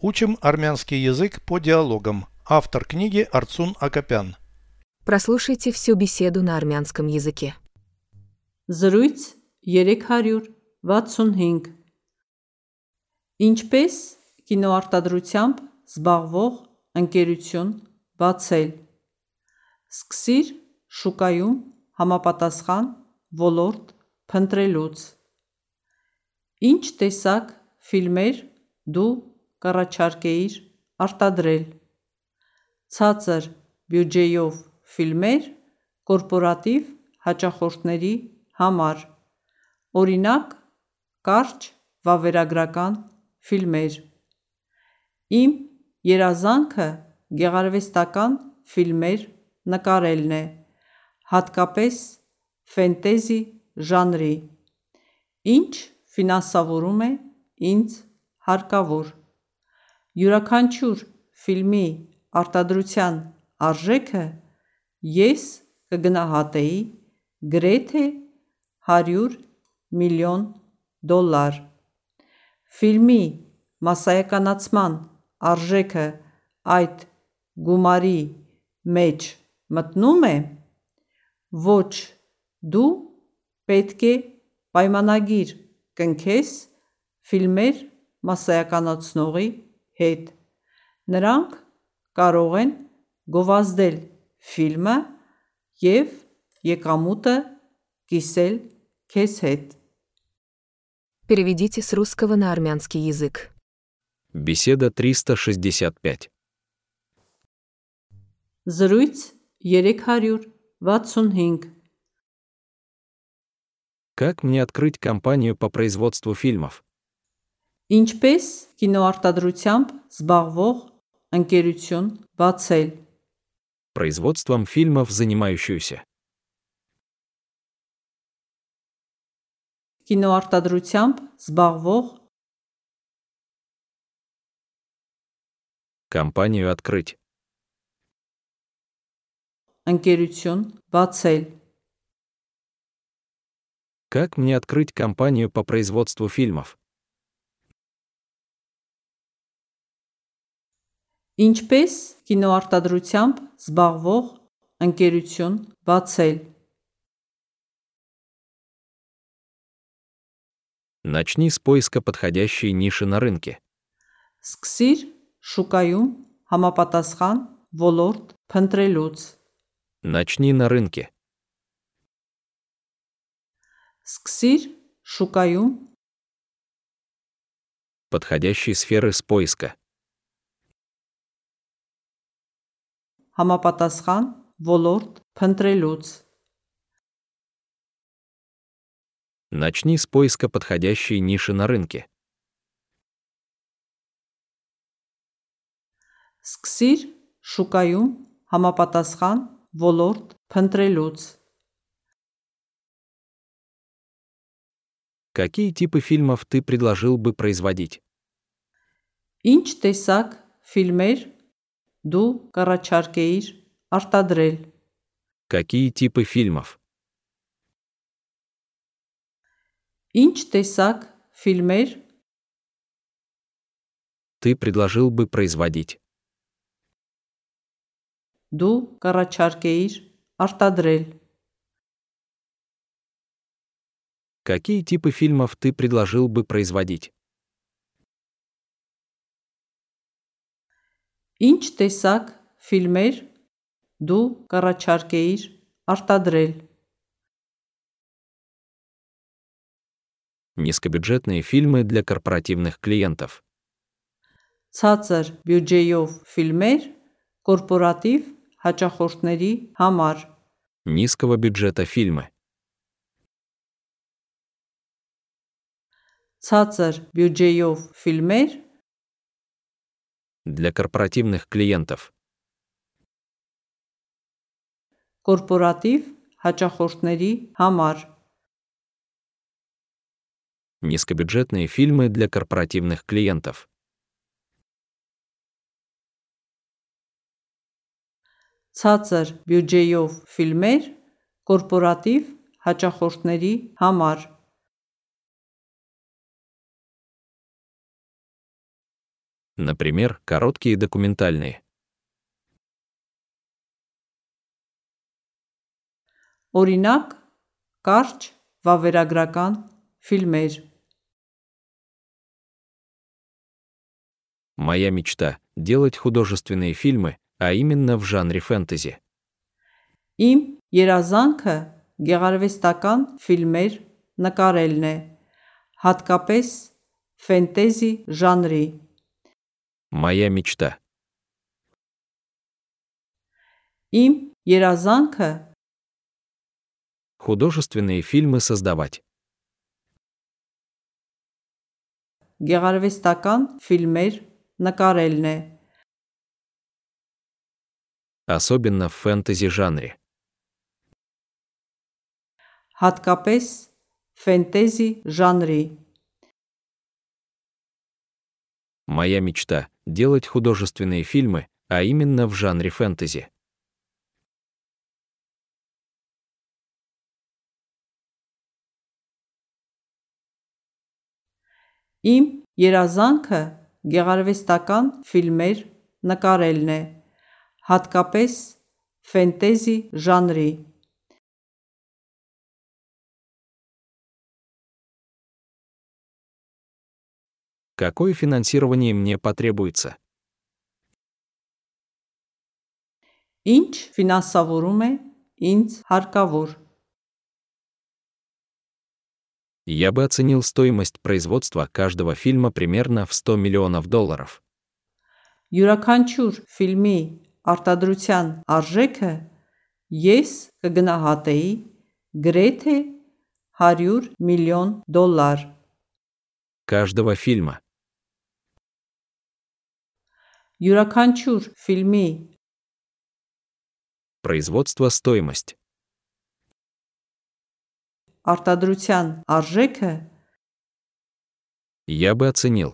Учим армянский язык по диалогам. Автор книги Арцун Акопян. Прослушайте всю беседу на армянском языке. Զրույց 365 Ինչպես կինոարտադրությամբ զբաղվող ընկերություն բացել Սկսիր շուկայում համապատասխան ոլորտ փնտրելուց Ինչ տեսակ ֆիլմեր դու կառաջարկեիր արտադրել Ցածր բյուջեյով ֆիլմեր կորպորատիվ հաճախորդների համար Օրինակ կարճ վավերագրական ֆիլմեր Իմ երազանքը գեղարվեստական ֆիլմեր նկարելն է, հատկապես ֆենտեզի ժանրի, ինչ ֆինանսավորում է ինձ հարկավոր: Յուրաքանչյուր ֆիլմի արտադրության արժեքը ես կգնահատեի գրեթե 100 միլիոն դոլար: Ֆիլմի մասսայականացման արժեքը այդ գումարի մեջ մտնու՞մ է: Ոչ դու պետք է պայմանագիր կնքես ֆիլմեր մասսայականացնողի հետ: Նրանք կարող են գովազդել ֆիլմը և եկամուտը կիսել քեզ հետ: Переведите с русского на армянский язык. Беседа 365. Զրույց 365 Как мне открыть компанию по производству фильмов? Ինչպես կինոարտադրությամբ զբաղվող ընկերություն բացել Производством фильмов, занимающуюся. Կինոարտադրությամբ զբաղվող Компанию открыть. ընկերություն բացել Как мне открыть компанию по производству фильмов? Ինչպես կինոարտադրությամբ զբաղվող ընկերություն բացել Начни с поиска подходящей ниши на рынке. Սկսիր շուկայում համապատասխան ոլորտ փնտրելուց Начни на рынке. Սկսիր շուկայում Подходящей сферы с поиска. համապատասխան ոլորտ փնտրելուց Начни с поиска подходящей ниши на рынке. Սկսիր շուկայում համապատասխան ոլորտ փնտրելուց Какие типы фильмов ты предложил бы производить? Ինչ տեսակ ֆիլմեր դու կառաջարկեիր արտադրել Какие типы фильмов? Ինչ տեսակ ֆիլմեր Ты предложил бы производить? դու կառաջարկեիր արտադրել Какие типы фильмов ты предложил бы производить? Ինչ տեսակ ֆիլմեր դու կառաջարկեիր արտադրել Низкобюджетные фильмы для корпоративных клиентов. Ցածր բյուջեյով ֆիլմեր կորպորատիվ հաճախորդների համար Низкого бюджета фильмы. Ցածր բյուջեյով ֆիլմեր Для корпоративных клиентов. կորպորատիվ հաճախորդների համար Низкобюджетные фильмы для корпоративных клиентов. Ցածր բյուջեյով ֆիլմեր կորպորատիվ հաճախորդների համար Например, короткие документальные. Օրինակ, կարճ վավերագրական ֆիլմեր։ Моя мечта — делать художественные фильмы, а именно в жанре фэнтези. Իմ երազանքը գեղարվեստական ֆիլմեր նկարելն է, հատկապես ֆենտեզի ժանրի։ Моя мечта. Им Еразанка. Художественные фильмы создавать. Гегарвестакан фильмер накарельне. Особенно в фэнтези-жанре. Хаткапес фэнтези жанре. Моя мечта делать художественные фильмы, а именно в жанре фэнтези. Իմ երազանքը գեղարվեստական ֆիլմեր նկարելն է, հատկապես ֆենտեզի ժանրի։ Какое финансирование мне потребуется? Ինչ ֆինանսավորում է ինձ հարկավոր։ Я бы оценил стоимость производства каждого фильма примерно в 100 миллионов долларов. Յուրաքանչյուր ֆիլմի արտադրության արժեքը ես կգնահատեի գրեթե 100 միլիոն դոլար։ Каждого фильма. Յուրաքանչյուր ֆիլմի Производство стоимость. արտադրության արժեքը Я бы оценил.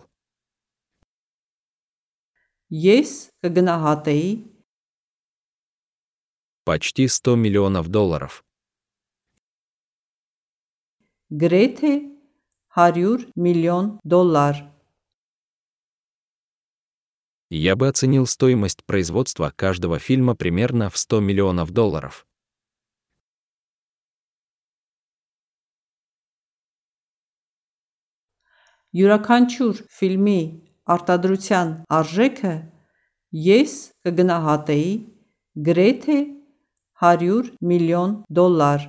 ես կգնահատեի Почти 100 миллионов долларов. գրեթե 100 միլիոն դոլար։ Я бы оценил стоимость производства каждого фильма примерно в 100 миллионов долларов. Յուրաքանչյուր ֆիլմի արտադրության արժեքը ես կգնահատեի գրեթե 100 միլիոն դոլար։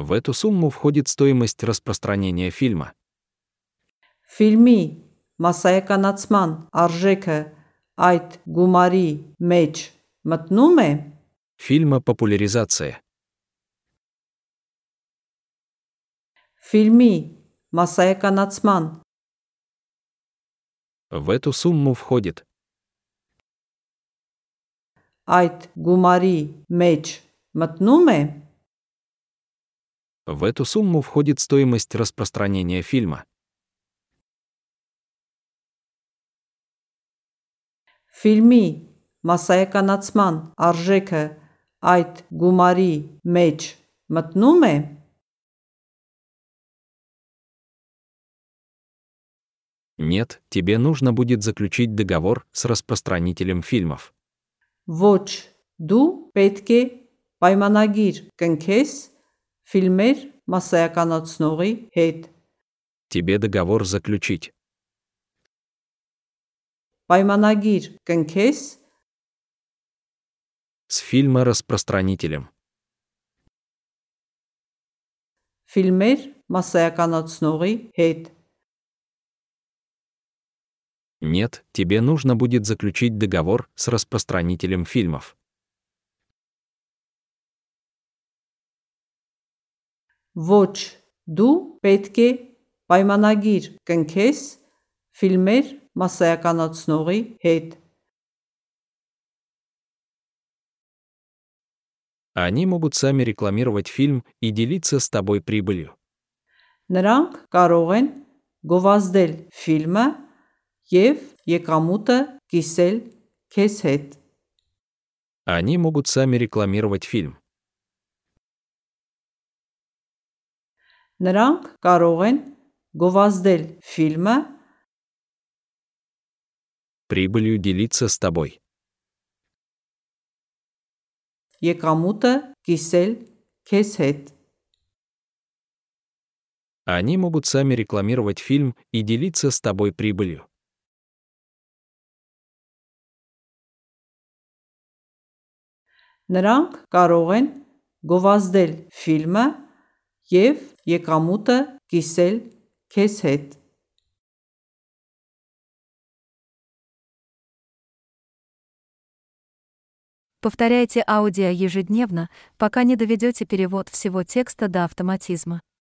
В эту сумму входит стоимость распространения фильма. Фильми «Масаяканацман Аржека Айт Гумари Меч Матнуме» фильма популяризация. Фильми «Масаяканацман» В эту сумму входит Айт Гумари Меч Матнуме В эту сумму входит стоимость распространения фильма. ֆիլմի մասսայականացման արժեքը այդ գումարի մեջ մտնում է Нет, тебе нужно будет заключить договор с распространителем фильмов. Ոչ, դու պետք է պայմանագիր կնքես ֆիլմեր մասսայականացնողի հետ։ Тебе договор заключить. Պայմանագիր կնքես С фильмораспространителем. ֆիլմեր մասսայականացնողի հետ։ Нет, тебе нужно будет заключить договор с распространителем фильмов. Ոչ, դու պետք է պայմանագիր կնքես ֆիլմեր մասսայականացնողի հետ։ Они могут сами рекламировать фильм и делиться с тобой прибылью. Նրանք կարող են գովազդել ֆիլմը եւ եկամուտը կիսել քեզ հետ։ Они могут сами рекламировать фильм. Նրանք կարող են գովազդել ֆիլմը, Прибылью делиться с тобой. եկամուտը կիսել քեզ հետ։ Они могут сами рекламировать фильм и делиться с тобой прибылью. Նրանք կարող են գովազդել ֆիլմը եւ եկամուտը կիսել քեզ հետ։ Повторяйте аудио ежедневно, пока не доведете перевод всего текста до автоматизма.